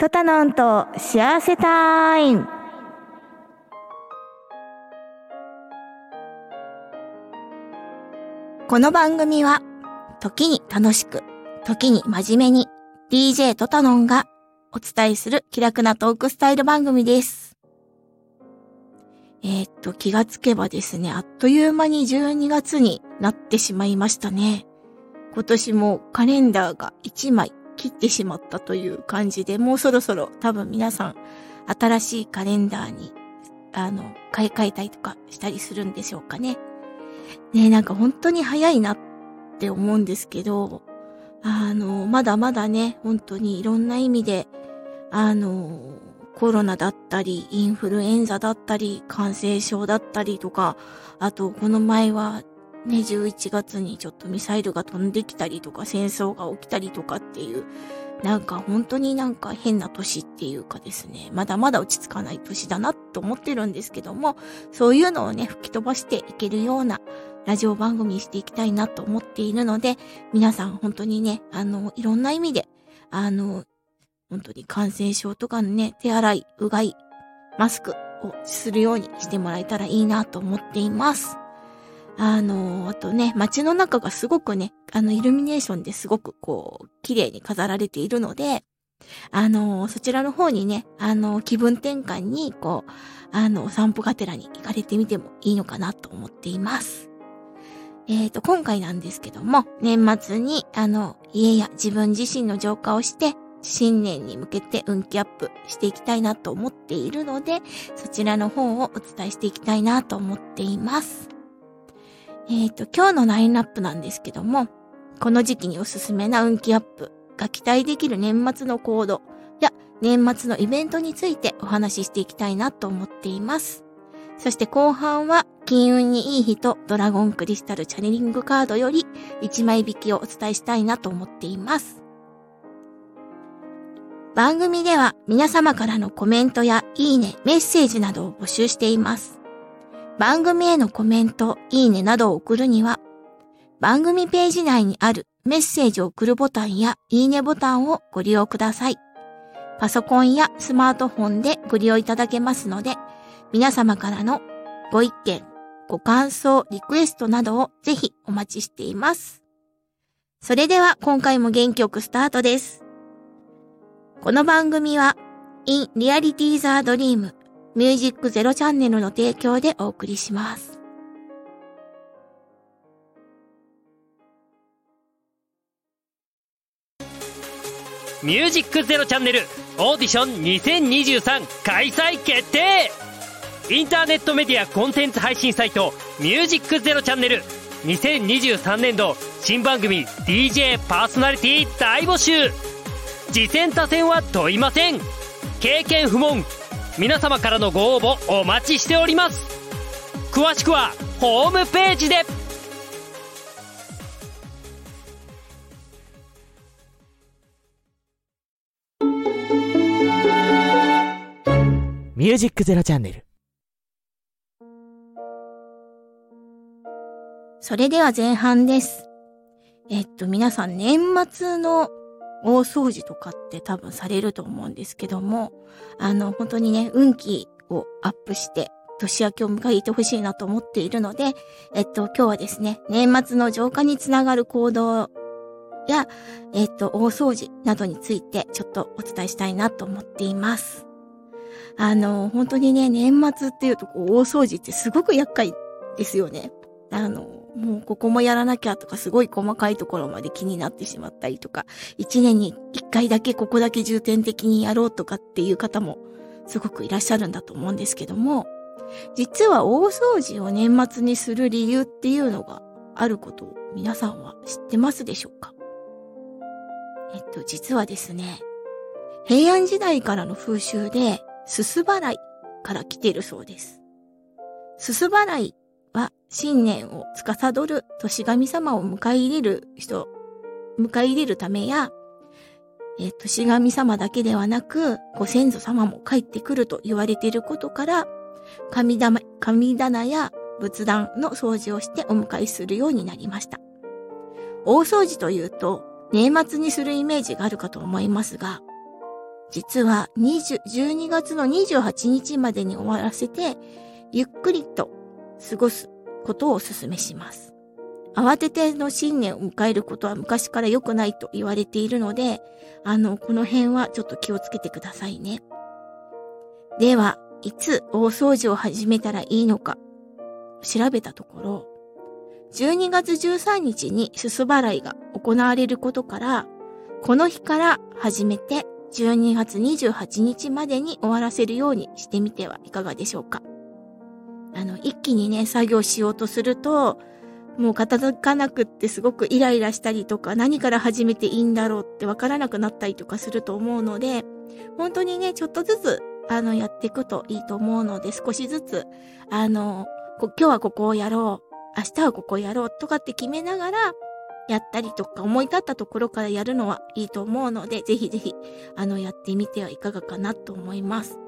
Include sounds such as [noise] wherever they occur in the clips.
トタノンと幸せタイムこの番組は、時に楽しく、時に真面目に、DJ トタノンがお伝えする気楽なトークスタイル番組です。えー、っと、気がつけばですね、あっという間に12月になってしまいましたね。今年もカレンダーが1枚切ってしまったという感じで、もうそろそろ多分皆さん新しいカレンダーに、あの、買い替えたりとかしたりするんでしょうかね。ねなんか本当に早いなって思うんですけど、あの、まだまだね、本当にいろんな意味で、あの、コロナだったり、インフルエンザだったり、感染症だったりとか、あと、この前はね、11月にちょっとミサイルが飛んできたりとか、戦争が起きたりとかっていう、なんか本当になんか変な年っていうかですね、まだまだ落ち着かない年だなと思ってるんですけども、そういうのをね、吹き飛ばしていけるようなラジオ番組にしていきたいなと思っているので、皆さん本当にね、あの、いろんな意味で、あの、本当に感染症とかのね、手洗い、うがい、マスクをするようにしてもらえたらいいなと思っています。あの、あとね、街の中がすごくね、あの、イルミネーションですごくこう、綺麗に飾られているので、あの、そちらの方にね、あの、気分転換に、こう、あの、お散歩がてらに行かれてみてもいいのかなと思っています。えっ、と、今回なんですけども、年末に、あの、家や自分自身の浄化をして、新年に向けて運気アップしていきたいなと思っているので、そちらの方をお伝えしていきたいなと思っています。えっ、と、今日のラインナップなんですけども、この時期におすすめな運気アップが期待できる年末の行動や年末のイベントについてお話ししていきたいなと思っています。そして後半は金運にいい日とドラゴンクリスタルチャネリングカードより1枚引きをお伝えしたいなと思っています。番組では皆様からのコメントやいいね、メッセージなどを募集しています。番組へのコメント、いいねなどを送るには、番組ページ内にあるメッセージを送るボタンやいいねボタンをご利用ください。パソコンやスマートフォンでご利用いただけますので、皆様からのご意見、ご感想、リクエストなどをぜひお待ちしています。それでは今回も元気よくスタートです。この番組は In Reality the Dream ミュージックゼロチャンネルの提供でお送りします。ミュージックゼロチャンネルオーディション2023開催決定。インターネットメディアコンテンツ配信サイトミュージックゼロチャンネル。2023年度新番組 DJ パーソナリティ大募集。次戦他戦は問いません。経験不問皆様からのご応募お待ちしております詳しくはホームページでミュージックゼロチャンネル。それでは前半です。えっと、皆さん年末の大掃除とかって多分されると思うんですけども、あの、本当にね、運気をアップして、年明けを迎えてほしいなと思っているので、えっと、今日はですね、年末の浄化につながる行動や、えっと、大掃除などについてちょっとお伝えしたいなと思っています。あの、本当にね、年末っていうとこう、大掃除ってすごく厄介ですよね。あの、もうここもやらなきゃとかすごい細かいところまで気になってしまったりとか、一年に一回だけここだけ重点的にやろうとかっていう方もすごくいらっしゃるんだと思うんですけども、実は大掃除を年末にする理由っていうのがあることを皆さんは知ってますでしょうか？えっと、実はですね、平安時代からの風習で、すす払いから来ているそうです。すす払いは新年を司る年神様を迎え入れる人、迎え入れるためや、えー年神様だけではなく、ご先祖様も帰ってくると言われていることから、神棚神棚や仏壇の掃除をしてお迎えするようになりました。大掃除というと、年末にするイメージがあるかと思いますが、実は20 12月の28日までに終わらせて、ゆっくりと過ごすことをお勧めします。慌てての新年を迎えることは昔から良くないと言われているので、あの、この辺はちょっと気をつけてくださいね。では、いつ大掃除を始めたらいいのか、調べたところ、12月13日にすす払いが行われることから、この日から始めて12月28日までに終わらせるようにしてみてはいかがでしょうか。あの、一気にね、作業しようとすると、もう片付かなくってすごくイライラしたりとか、何から始めていいんだろうってわからなくなったりとかすると思うので、本当にね、ちょっとずつ、あの、やっていくといいと思うので、少しずつ、あの、今日はここをやろう。明日はここをやろうとかって決めながら、やったりとか思い立ったところからやるのはいいと思うので、ぜひぜひ、あの、やってみてはいかがかなと思います。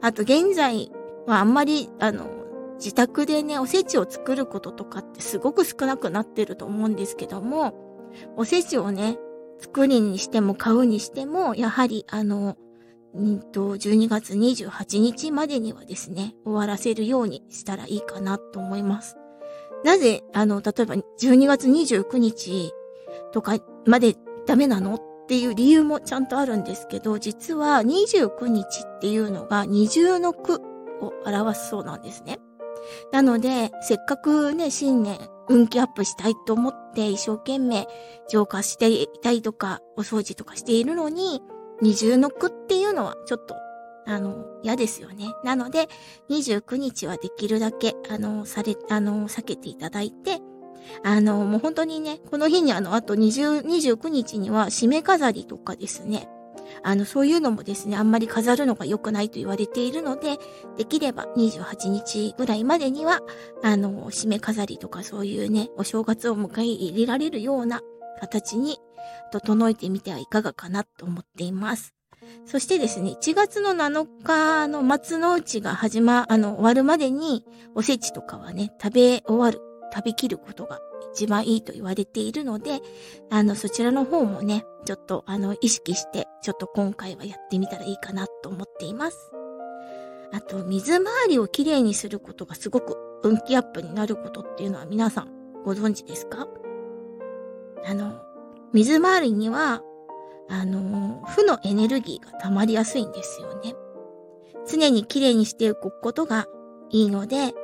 あと、現在あんまり、あの、自宅でね、おせちを作ることとかってすごく少なくなってると思うんですけども、おせちをね、作りにしても買うにしても、やはり、あの、んと、12月28日までにはですね、終わらせるようにしたらいいかなと思います。なぜ、あの、例えば12月29日とかまでダメなのっていう理由もちゃんとあるんですけど、実は29日っていうのが二重の句を表すそうなんですね。なので、せっかくね、新年運気アップしたいと思って一生懸命浄化していたりとか、お掃除とかしているのに、二重の句っていうのはちょっとあの、嫌ですよね。なので、29日はできるだけ、あの、され、あの、避けていただいて、あの、もう本当にね、この日にあの、あと20、29日には締め飾りとかですね、あの、そういうのもですね、あんまり飾るのが良くないと言われているので、できれば28日ぐらいまでには、あの、締め飾りとかそういうね、お正月を迎え入れられるような形に整えてみてはいかがかなと思っています。そしてですね、1月の7日の松の内が始ま、あの、終わるまでに、おせちとかはね、食べ終わる、食べきることが一番いいと言われているので、あの、そちらの方もね、ちょっと、あの、意識して、ちょっと今回はやってみたらいいかなと思っています。あと、水回りをきれいにすることがすごく運気アップになることっていうのは皆さんご存知ですか？あの、水回りにはあの、負のエネルギーが溜まりやすいんですよね。常に綺麗にしておくことがいいので、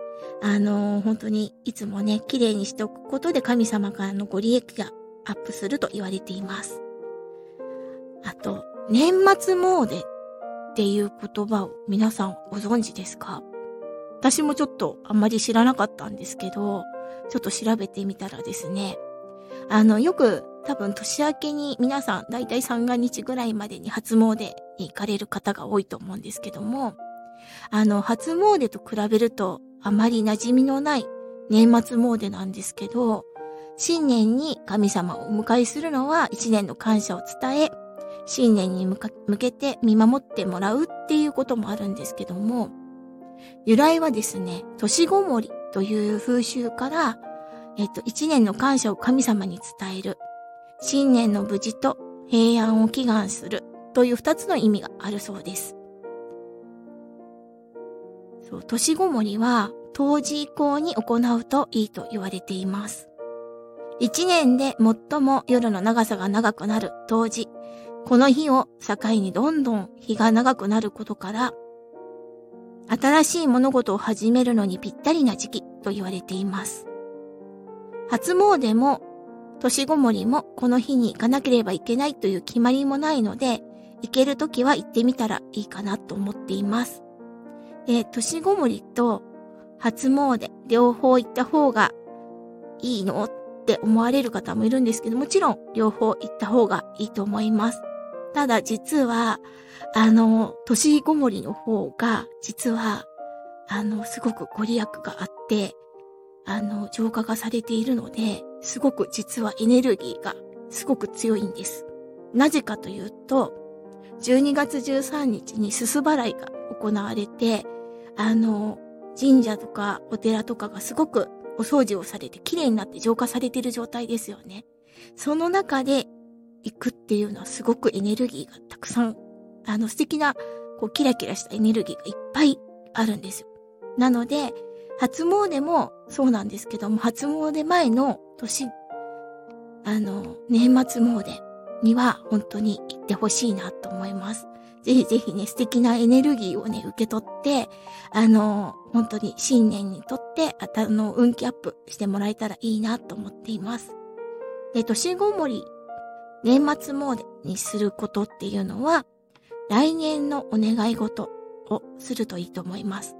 あの、本当にいつもね、綺麗にしておくことで神様からのご利益がアップすると言われています。あと、年末詣っていう言葉を皆さんご存知ですか？私もちょっとあんまり知らなかったんですけど、ちょっと調べてみたらですね、あの、よく多分年明けに皆さんだいたい三が日ぐらいまでに初詣に行かれる方が多いと思うんですけども、あの、初詣と比べるとあまり馴染みのない年末詣なんですけど、新年に神様をお迎えするのは一年の感謝を伝え、新年に向けて見守ってもらうっていうこともあるんですけども、由来はですね、年ごもりという風習から、えっと、一年の感謝を神様に伝える新年の無事と平安を祈願するという二つの意味があるそうです。年ごもりは冬至以降に行うといいと言われています。一年で最も夜の長さが長くなる冬至。この日を境にどんどん日が長くなることから、新しい物事を始めるのにぴったりな時期と言われています。初詣も年ごもりもこの日に行かなければいけないという決まりもないので、行けるときは行ってみたらいいかなと思っています。で、年ごもりと初詣、両方行った方がいいのって思われる方もいるんですけど、もちろん両方行った方がいいと思います。ただ実は、あの、年ごもりの方が、実は、あの、すごくご利益があって、あの、浄化がされているので、すごく実はエネルギーがすごく強いんです。なぜかというと、12月13日にすす払いが行われて、あの、神社とかお寺とかがすごくお掃除をされて綺麗になって浄化されてる状態ですよね。その中で行くっていうのはすごくエネルギーがたくさんあの素敵な、こう、キラキラしたエネルギーがいっぱいあるんですよ。なので、初詣もそうなんですけども、初詣前の年、あの、年末詣には本当に行ってほしいなと思います。ぜひぜひね、素敵なエネルギーをね、受け取って、あの、本当に新年にとって、あたの、運気アップしてもらえたらいいなと思っています。で、年ごもり、年末詣にすることっていうのは、来年のお願い事をするといいと思います。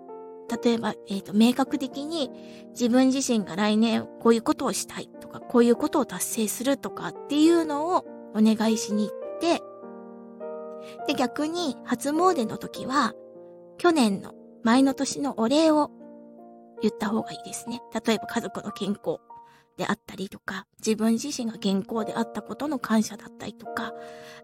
例えば、えっ、ー、と、明確的に自分自身が来年こういうことをしたいとか、こういうことを達成するとかっていうのをお願いしに行って、で、逆に初詣の時は、去年の前の年のお礼を言った方がいいですね。例えば家族の健康であったりとか、自分自身が健康であったことの感謝だったりとか、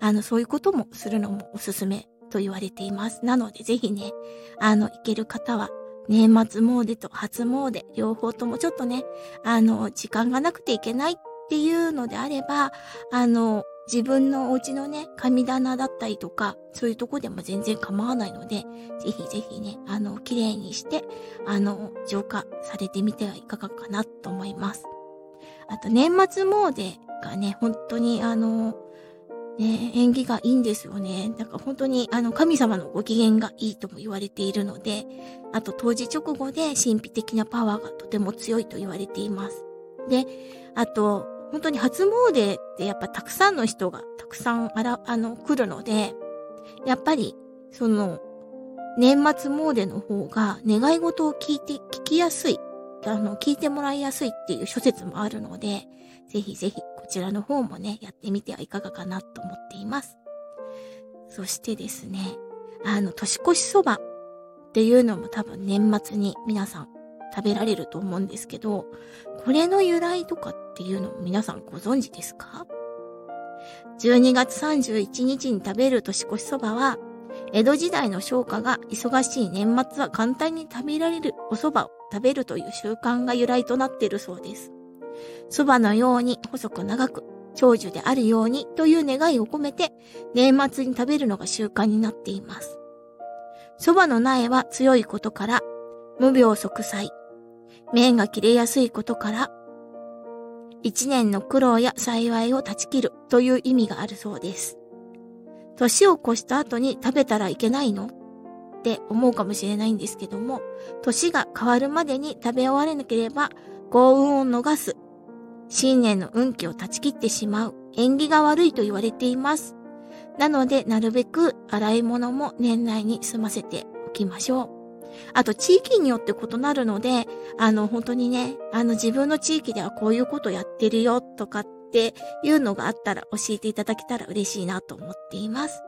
あの、そういうこともするのもおすすめと言われています。なのでぜひね、あの、行ける方は、年末詣と初詣、両方ともちょっとね、あの、時間がなくていけないっていうのであれば、あの、自分のお家のね、神棚だったりとか、そういうとこでも全然構わないので、ぜひぜひね、あの、綺麗にして、あの、浄化されてみてはいかがかなと思います。あと、年末詣がね、本当にあの、ね、縁起がいいんですよね。なんか本当にあの神様のご機嫌がいいとも言われているので、あと当時直後で神秘的なパワーがとても強いと言われています。で、あと、本当に初詣ってやっぱたくさんの人がたくさんあら、あの、来るので、やっぱり、その、年末詣の方が願い事を聞いて、聞きやすい、あの、聞いてもらいやすいっていう諸説もあるので、ぜひぜひこちらの方もね、やってみてはいかがかなと思っています。そしてですね、あの、年越しそばっていうのも多分年末に皆さん食べられると思うんですけど、これの由来とかっっていうの皆さんご存知ですか ?12 月31日に食べる年越しそばは、江戸時代の商家が忙しい年末は簡単に食べられるお蕎麦を食べるという習慣が由来となっているそうです。蕎麦のように細く長く長寿であるようにという願いを込めて年末に食べるのが習慣になっています。蕎麦の苗は強いことから無病息災、麺が切れやすいことから、一年の苦労や幸いを断ち切るという意味があるそうです。年を越した後に食べたらいけないの？って思うかもしれないんですけども、年が変わるまでに食べ終われなければ幸運を逃す、新年の運気を断ち切ってしまう、縁起が悪いと言われています。なので、なるべく洗い物も年内に済ませておきましょう。あと地域によって異なるので、あの本当にね、あの自分の地域ではこういうことやってるよとかっていうのがあったら教えていただけたら嬉しいなと思っています。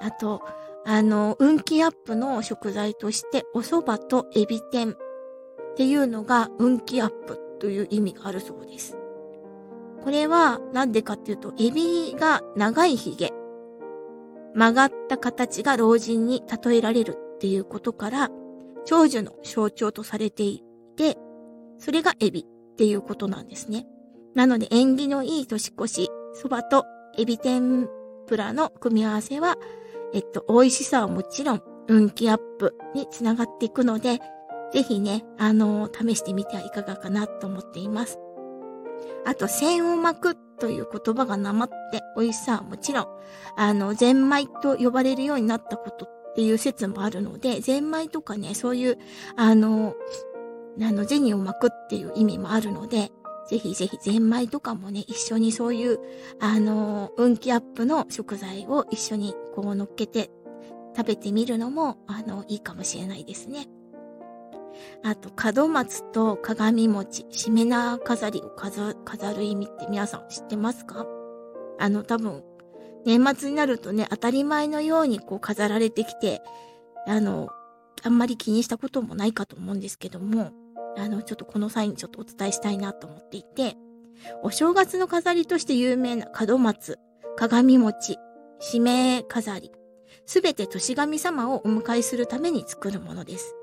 あと、あの、運気アップの食材として、お蕎麦とエビ天っていうのが運気アップという意味があるそうです。これはなんでかっていうと、エビが長い髭、曲がった形が老人に例えられるっていうことから、長寿の象徴とされていて、それがエビっていうことなんですね。なので縁起のいい年越し、蕎麦とエビ天ぷらの組み合わせは、えっと、美味しさはもちろん、運気アップにつながっていくので、ぜひね、あのー、試してみてはいかがかなと思っています。あと、線を巻くという言葉がなまって美味しさはもちろん、あの、ゼンマイと呼ばれるようになったことっていう説もあるので、ゼンマイとかね、そういう、あの、あの、銭を巻くっていう意味もあるので、ぜひぜひゼンマイとかもね、一緒にそういう、あの、運気アップの食材を一緒にこう乗っけて食べてみるのも、あの、いいかもしれないですね。あと、門松と鏡餅、しめ縄飾りを飾る意味って皆さん知ってますか？あの、多分、年末になるとね、当たり前のようにこう飾られてきて、あの、あんまり気にしたこともないかと思うんですけども、あの、ちょっとこの際にちょっとお伝えしたいなと思っていて、お正月の飾りとして有名な門松、鏡餅、指名飾り、すべて年神様をお迎えするために作るものです。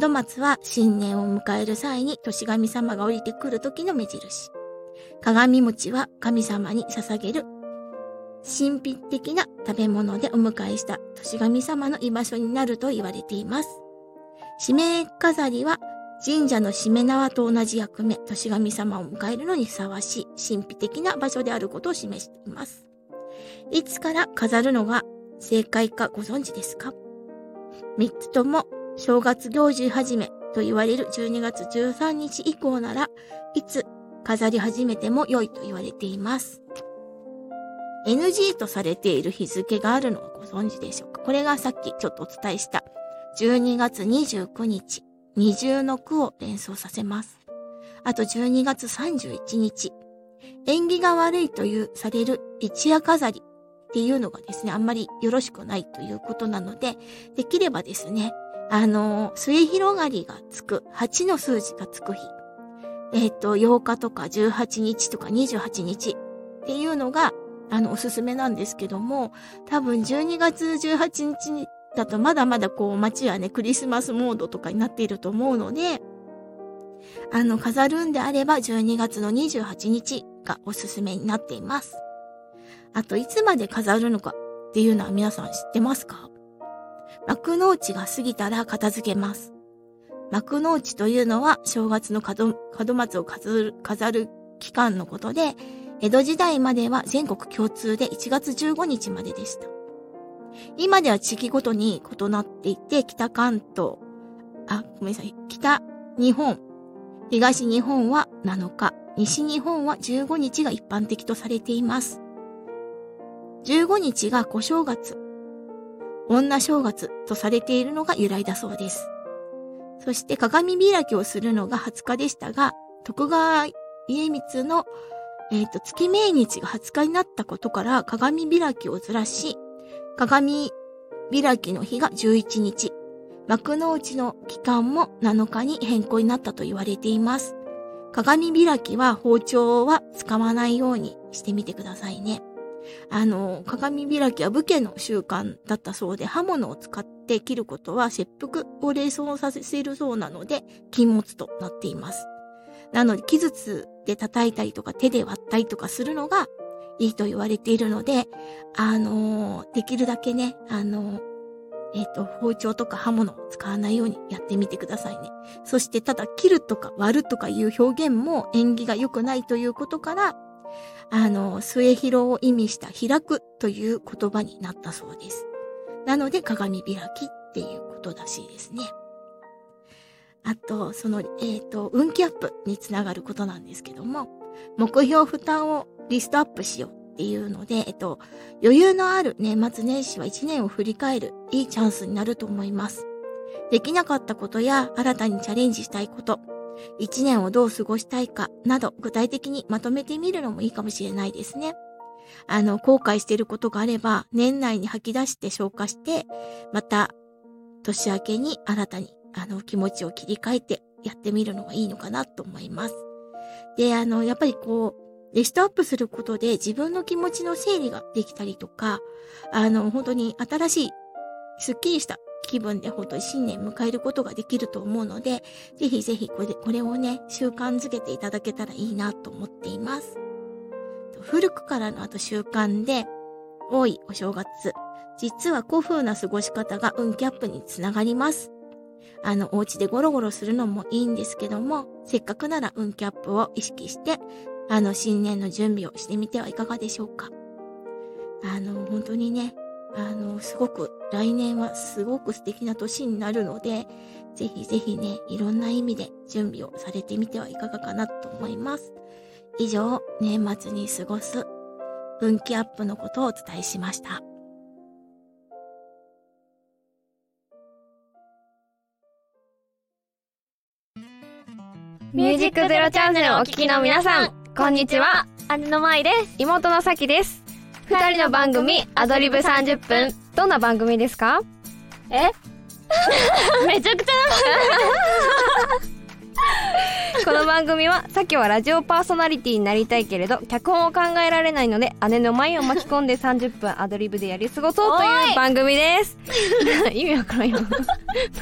門松は新年を迎える際に年神様が降りてくる時の目印。鏡餅は神様に捧げる神秘的な食べ物でお迎えした年神様の居場所になると言われています。指名飾りは神社のしめ縄と同じ役目、年神様を迎えるのにふさわしい神秘的な場所であることを示しています。いつから飾るのが正解かご存知ですか？三つとも正月行事始めと言われる12月13日以降ならいつ飾り始めても良いと言われています。NG とされている日付があるのはご存知でしょうか？これがさっきちょっとお伝えした12月29日、二重の句を連想させます。あと12月31日、縁起が悪いというされる一夜飾りっていうのがですね、あんまりよろしくないということなので、できればですね、あの、末広がりがつく、8の数字がつく日、えっ、ー、と、8日とか18日とか28日っていうのが、あの、おすすめなんですけども、多分12月18日だとまだまだこう街はね、クリスマスモードとかになっていると思うので、あの、飾るんであれば12月の28日がおすすめになっています。あといつまで飾るのかっていうのは皆さん知ってますか？幕の内が過ぎたら片付けます。幕の内というのは正月の門門松を飾る飾る期間のことで、江戸時代までは全国共通で1月15日まででした。今では地域ごとに異なっていて、北関東、あ、ごめんなさい、北日本、東日本は7日、西日本は15日が一般的とされています。15日が小正月、女正月とされているのが由来だそうです。そして鏡開きをするのが20日でしたが、徳川家光の、えっ、ー、と、月命日が20日になったことから鏡開きをずらし、鏡開きの日が11日、幕の内の期間も7日に変更になったと言われています。鏡開きは包丁は使わないようにしてみてくださいね。あの、鏡開きは武家の習慣だったそうで、刃物を使って切ることは切腹を冷蔵させるそうなので、禁物となっています。なので、木筒で叩いたりとか手で割ったりとかするのがいいと言われているので、あのできるだけね、あのえっ、ー、と、包丁とか刃物を使わないようにやってみてくださいね。そして、ただ、切るとか割るとかいう表現も縁起が良くないということから、あの、末広を意味した開くという言葉になったそうです。なので、鏡開きっていうことらしいですね。あと、その、えっ、ー、と、運気アップにつながることなんですけども、目標負担をリストアップしようっていうので、えっと、余裕のある年末年始は一年を振り返るいいチャンスになると思います。できなかったことや新たにチャレンジしたいこと、一年をどう過ごしたいかなど具体的にまとめてみるのもいいかもしれないですね。あの、後悔していることがあれば、年内に吐き出して消化して、また、年明けに新たに、あの、気持ちを切り替えてやってみるのがいいのかなと思います。で、あの、やっぱりこう、リストアップすることで自分の気持ちの整理ができたりとか、あの、本当に新しい、スッキリした気分で本当に新年迎えることができると思うので、ぜひぜひこれこれをね、習慣づけていただけたらいいなと思っています。古くからのあと習慣で、多いお正月、実は古風な過ごし方が運気アップにつながります。あの、お家でゴロゴロするのもいいんですけども、せっかくなら運気アップを意識して、あの、新年の準備をしてみてはいかがでしょうか。あの、本当にね、あの、すごく、来年はすごく素敵な年になるので、ぜひぜひね、いろんな意味で準備をされてみてはいかがかなと思います。以上、年末に過ごす運気アップのことをお伝えしました。ミュージックゼロチャンネルをお聞きの皆さん、こんにちは。姉の舞です。妹のさきです。二人の番組、アドリブ30分。どんな番組ですか？え？[laughs] めちゃくちゃ [laughs] この番組はさきはラジオパーソナリティになりたいけれど脚本を考えられないので姉の舞を巻き込んで30分アドリブでやり過ごそうという番組です。[laughs] 意味わからんよ。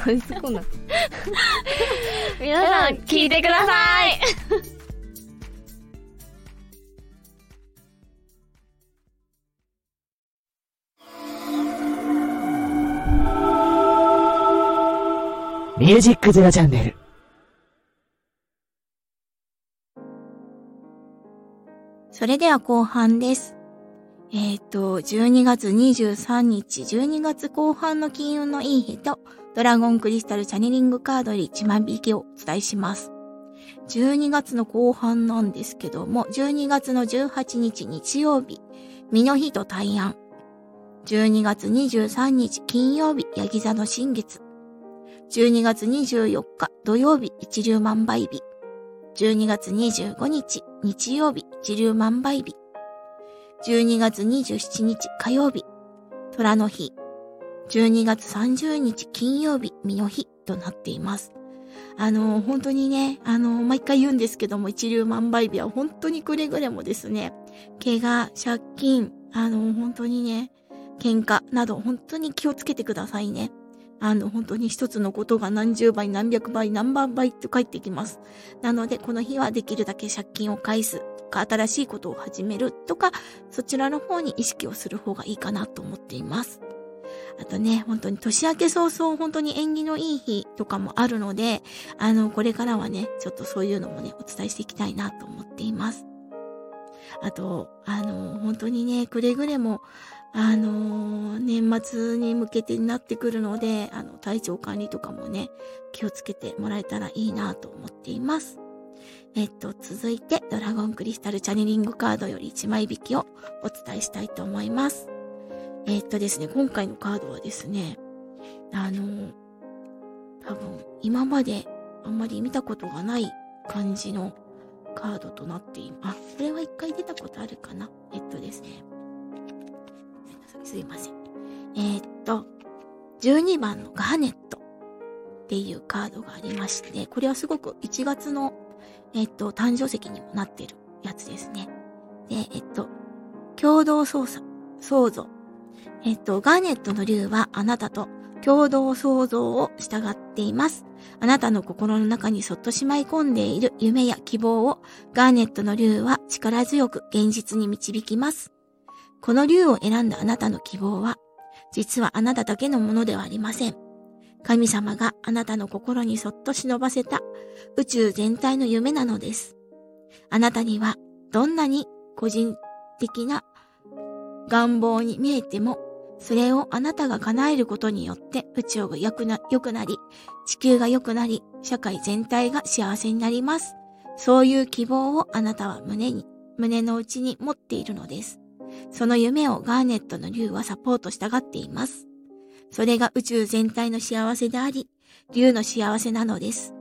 何すこんな [laughs] 皆さん聞いてください。ミュージックゼロチャンネル。それでは後半です。えっ、と、12月23日、12月後半の金運のいい日と、ドラゴンクリスタルチャネリングカードより1万引きをお伝えします。12月の後半なんですけども、12月の18日日曜日、身の日と大安。12月23日金曜日、ヤギ座の新月。12月24日土曜日、一粒万倍日。12月25日日曜日、一粒万倍日。12月27日火曜日、虎の日。12月30日金曜日、身の日となっています。あの、本当にね、あの、毎回言うんですけども、一粒万倍日は本当にくれぐれもですね、怪我、借金、あの、本当にね、喧嘩など本当に気をつけてくださいね。あの、本当に一つのことが何十倍、何百倍、何万倍と返ってきます。なので、この日はできるだけ借金を返すとか、新しいことを始めるとか、そちらの方に意識をする方がいいかなと思っています。あとね、本当に年明け早々、本当に縁起のいい日とかもあるので、あの、これからはね、ちょっとそういうのもね、お伝えしていきたいなと思っています。あと、あの、本当にね、くれぐれも、あの、年末に向けてになってくるので、あの、体調管理とかもね、気をつけてもらえたらいいなと思っています。えっと、続いて、ドラゴンクリスタルチャネリングカードより1枚引きをお伝えしたいと思います。えっとですね、今回のカードはですね、あの、多分、今まであんまり見たことがない感じのカードとなっています。あ、これは一回出たことあるかな？えっとですね。すいません。えーっと、12番のガーネットっていうカードがありまして、これはすごく1月の、えっと、誕生石にもなってるやつですね。で、えっと、共同操作、創造。えっと、ガーネットの竜はあなたと共同創造を従っています。あなたの心の中にそっとしまい込んでいる夢や希望をガーネットの竜は力強く現実に導きます。この竜を選んだあなたの希望は、実はあなただけのものではありません。神様があなたの心にそっと忍ばせた宇宙全体の夢なのです。あなたにはどんなに個人的な願望に見えても、それをあなたが叶えることによって宇宙が良くな、良くなり、地球が良くなり、社会全体が幸せになります。そういう希望をあなたは胸に、胸の内に持っているのです。その夢をガーネットの竜はサポートしたがっています。それが宇宙全体の幸せであり、竜の幸せなのです。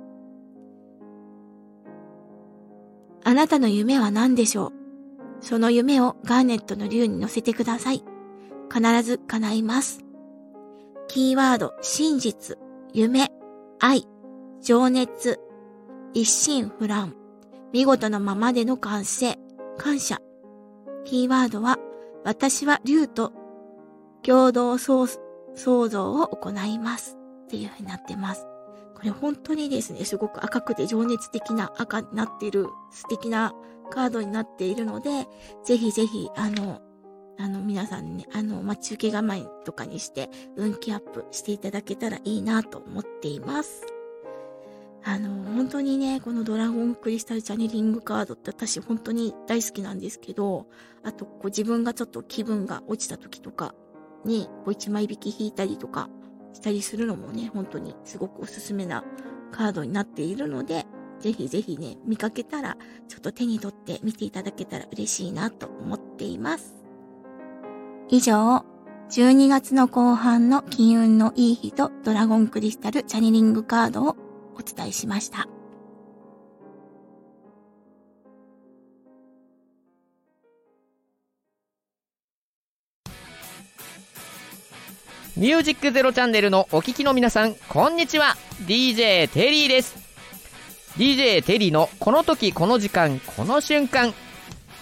あなたの夢は何でしょう？その夢をガーネットの竜に乗せてください。必ず叶います。キーワード、真実、夢、愛、情熱、一心不乱、見事なままでの完成、感謝。キーワードは、私は竜と共同創造を行います。っていう風になってます。これ本当にですね、すごく赤くて情熱的な赤になっている素敵なカードになっているので、ぜひぜひ、あの、あの、皆さんね、あの、待ち受け構えとかにして、運気アップしていただけたらいいなと思っています。あの、本当にね、このドラゴンクリスタルチャネリングカードって私本当に大好きなんですけど、あと、こう自分がちょっと気分が落ちた時とかに、こう一枚引き引いたりとかしたりするのもね、本当にすごくおすすめなカードになっているので、ぜひぜひね、見かけたら、ちょっと手に取って見ていただけたら嬉しいなと思っています。以上、12月の後半の金運のいい日とドラゴンクリスタルチャネリングカードをお伝えしました。ミュージックゼロチャンネルのお聞きの皆さん、こんにちは。DJ テリーです。DJ テリーのこの時この時間この瞬間。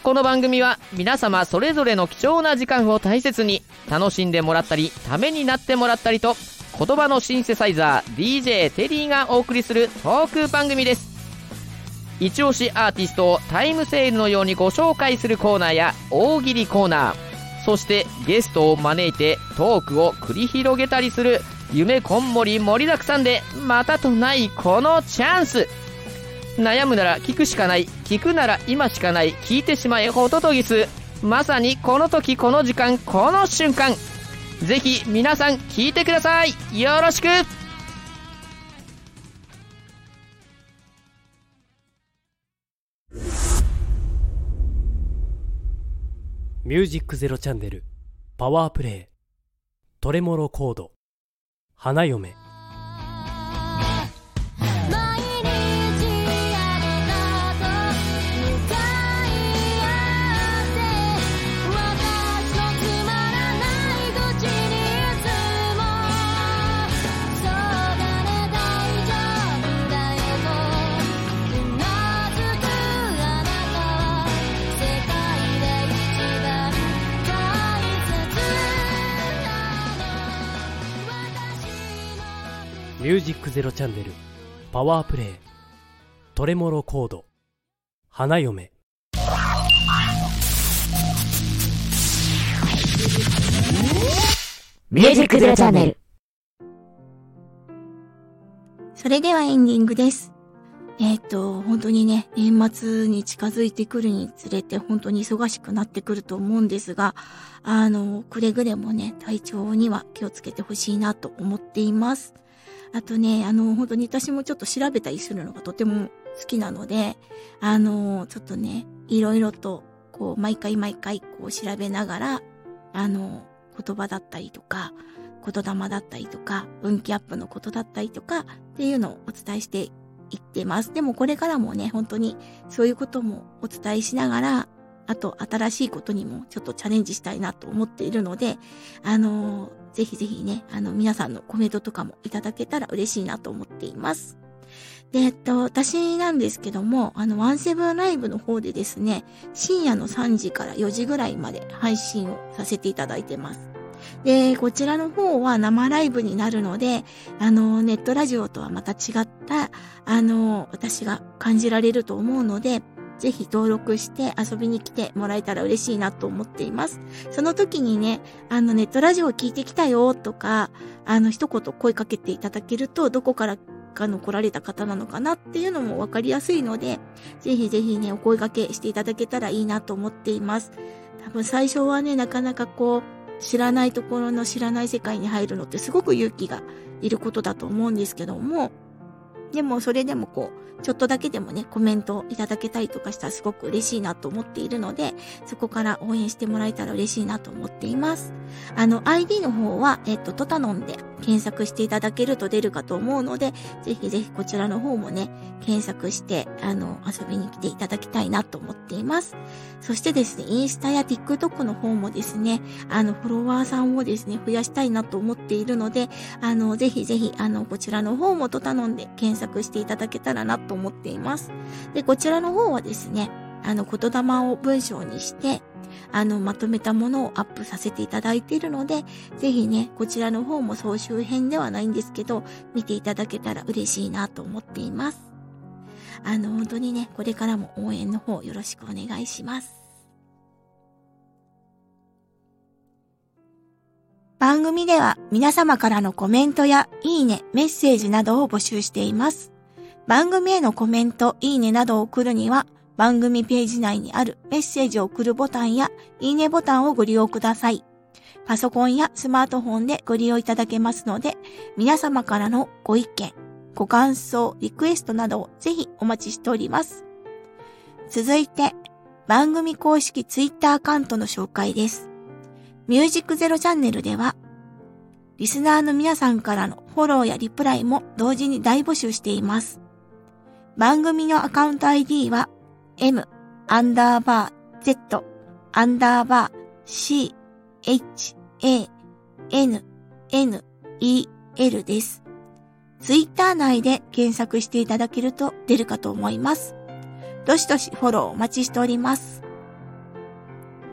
この番組は皆様それぞれの貴重な時間を大切に楽しんでもらったり、ためになってもらったりと、言葉のシンセサイザー DJ テリーがお送りするトーク番組です。一押しアーティストをタイムセールのようにご紹介するコーナーや大喜利コーナー、そしてゲストを招いてトークを繰り広げたりする夢こんもり盛りだくさんでまたとないこのチャンス。悩むなら聞くしかない聞くなら今しかない聞いてしまえホトトギスまさにこの時この時間この瞬間。ぜひ皆さん聞いてください。よろしく。ミュージックゼロチャンネルパワープレイトレモロコード花嫁。ミュージックゼロチャンネルパワープレイトレモロコード花嫁ミュージックゼロチャンネル。それではエンディングです。えっ、と、本当にね、年末に近づいてくるにつれて本当に忙しくなってくると思うんですが、あの、くれぐれもね、体調には気をつけてほしいなと思っています。あとね、あの、本当に私もちょっと調べたりするのがとても好きなので、あの、ちょっとね、いろいろと、こう、毎回毎回、こう、調べながら、あの、言葉だったりとか、言霊だったりとか、運気アップのことだったりとか、っていうのをお伝えしていってます。でもこれからもね、本当にそういうこともお伝えしながら、あと新しいことにもちょっとチャレンジしたいなと思っているので、あのーぜひぜひね、あの、皆さんのコメントとかもいただけたら嬉しいなと思っています。で、えっと、私なんですけども、あの、ワンセブンライブの方でですね、深夜の3時から4時ぐらいまで配信をさせていただいてます。で、こちらの方は生ライブになるので、あの、ネットラジオとはまた違った、あの、私が感じられると思うので、ぜひ登録して遊びに来てもらえたら嬉しいなと思っています。その時にね、あの、ネットラジオ聞いてきたよとか、あの、一言声かけていただけると、どこからかの来られた方なのかなっていうのもわかりやすいので、ぜひぜひね、お声掛けしていただけたらいいなと思っています。多分最初はね、なかなかこう、知らないところの知らない世界に入るのってすごく勇気がいることだと思うんですけども、でもそれでもこう、ちょっとだけでもね、コメントいただけたりとかしたらすごく嬉しいなと思っているので、そこから応援してもらえたら嬉しいなと思っています。あの、ID の方は、えっと、トタノンで検索していただけると出るかと思うので、ぜひぜひこちらの方もね、検索して、あの、遊びに来ていただきたいなと思っています。そしてですね、インスタや TikTok の方もですね、あの、フォロワーさんをですね、増やしたいなと思っているので、あの、ぜひぜひ、あの、こちらの方もトタノンで検索していただけたらなと思っています。で、こちらの方はですね、あの、言霊を文章にして、あの、まとめたものをアップさせていただいているので、ぜひね、こちらの方も総集編ではないんですけど、見ていただけたら嬉しいなと思っています。あの、本当にね、これからも応援の方よろしくお願いします。番組では皆様からのコメントやいいね、メッセージなどを募集しています。番組へのコメント、いいねなどを送るには、番組ページ内にあるメッセージを送るボタンやいいねボタンをご利用ください。パソコンやスマートフォンでご利用いただけますので、皆様からのご意見、ご感想、リクエストなどをぜひお待ちしております。続いて、番組公式ツイッターアカウントの紹介です。ミュージックゼロチャンネルでは、リスナーの皆さんからのフォローやリプライも同時に大募集しています。番組のアカウント ID は、m, アンダーバー、z, アンダーバー、c, h, a, n, n, e, l です。ツイッター内で検索していただけると出るかと思います。どしどしフォローお待ちしております。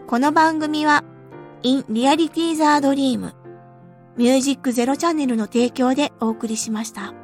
この番組は、in Reality the Dream ミュージックゼロチャンネルの提供でお送りしました。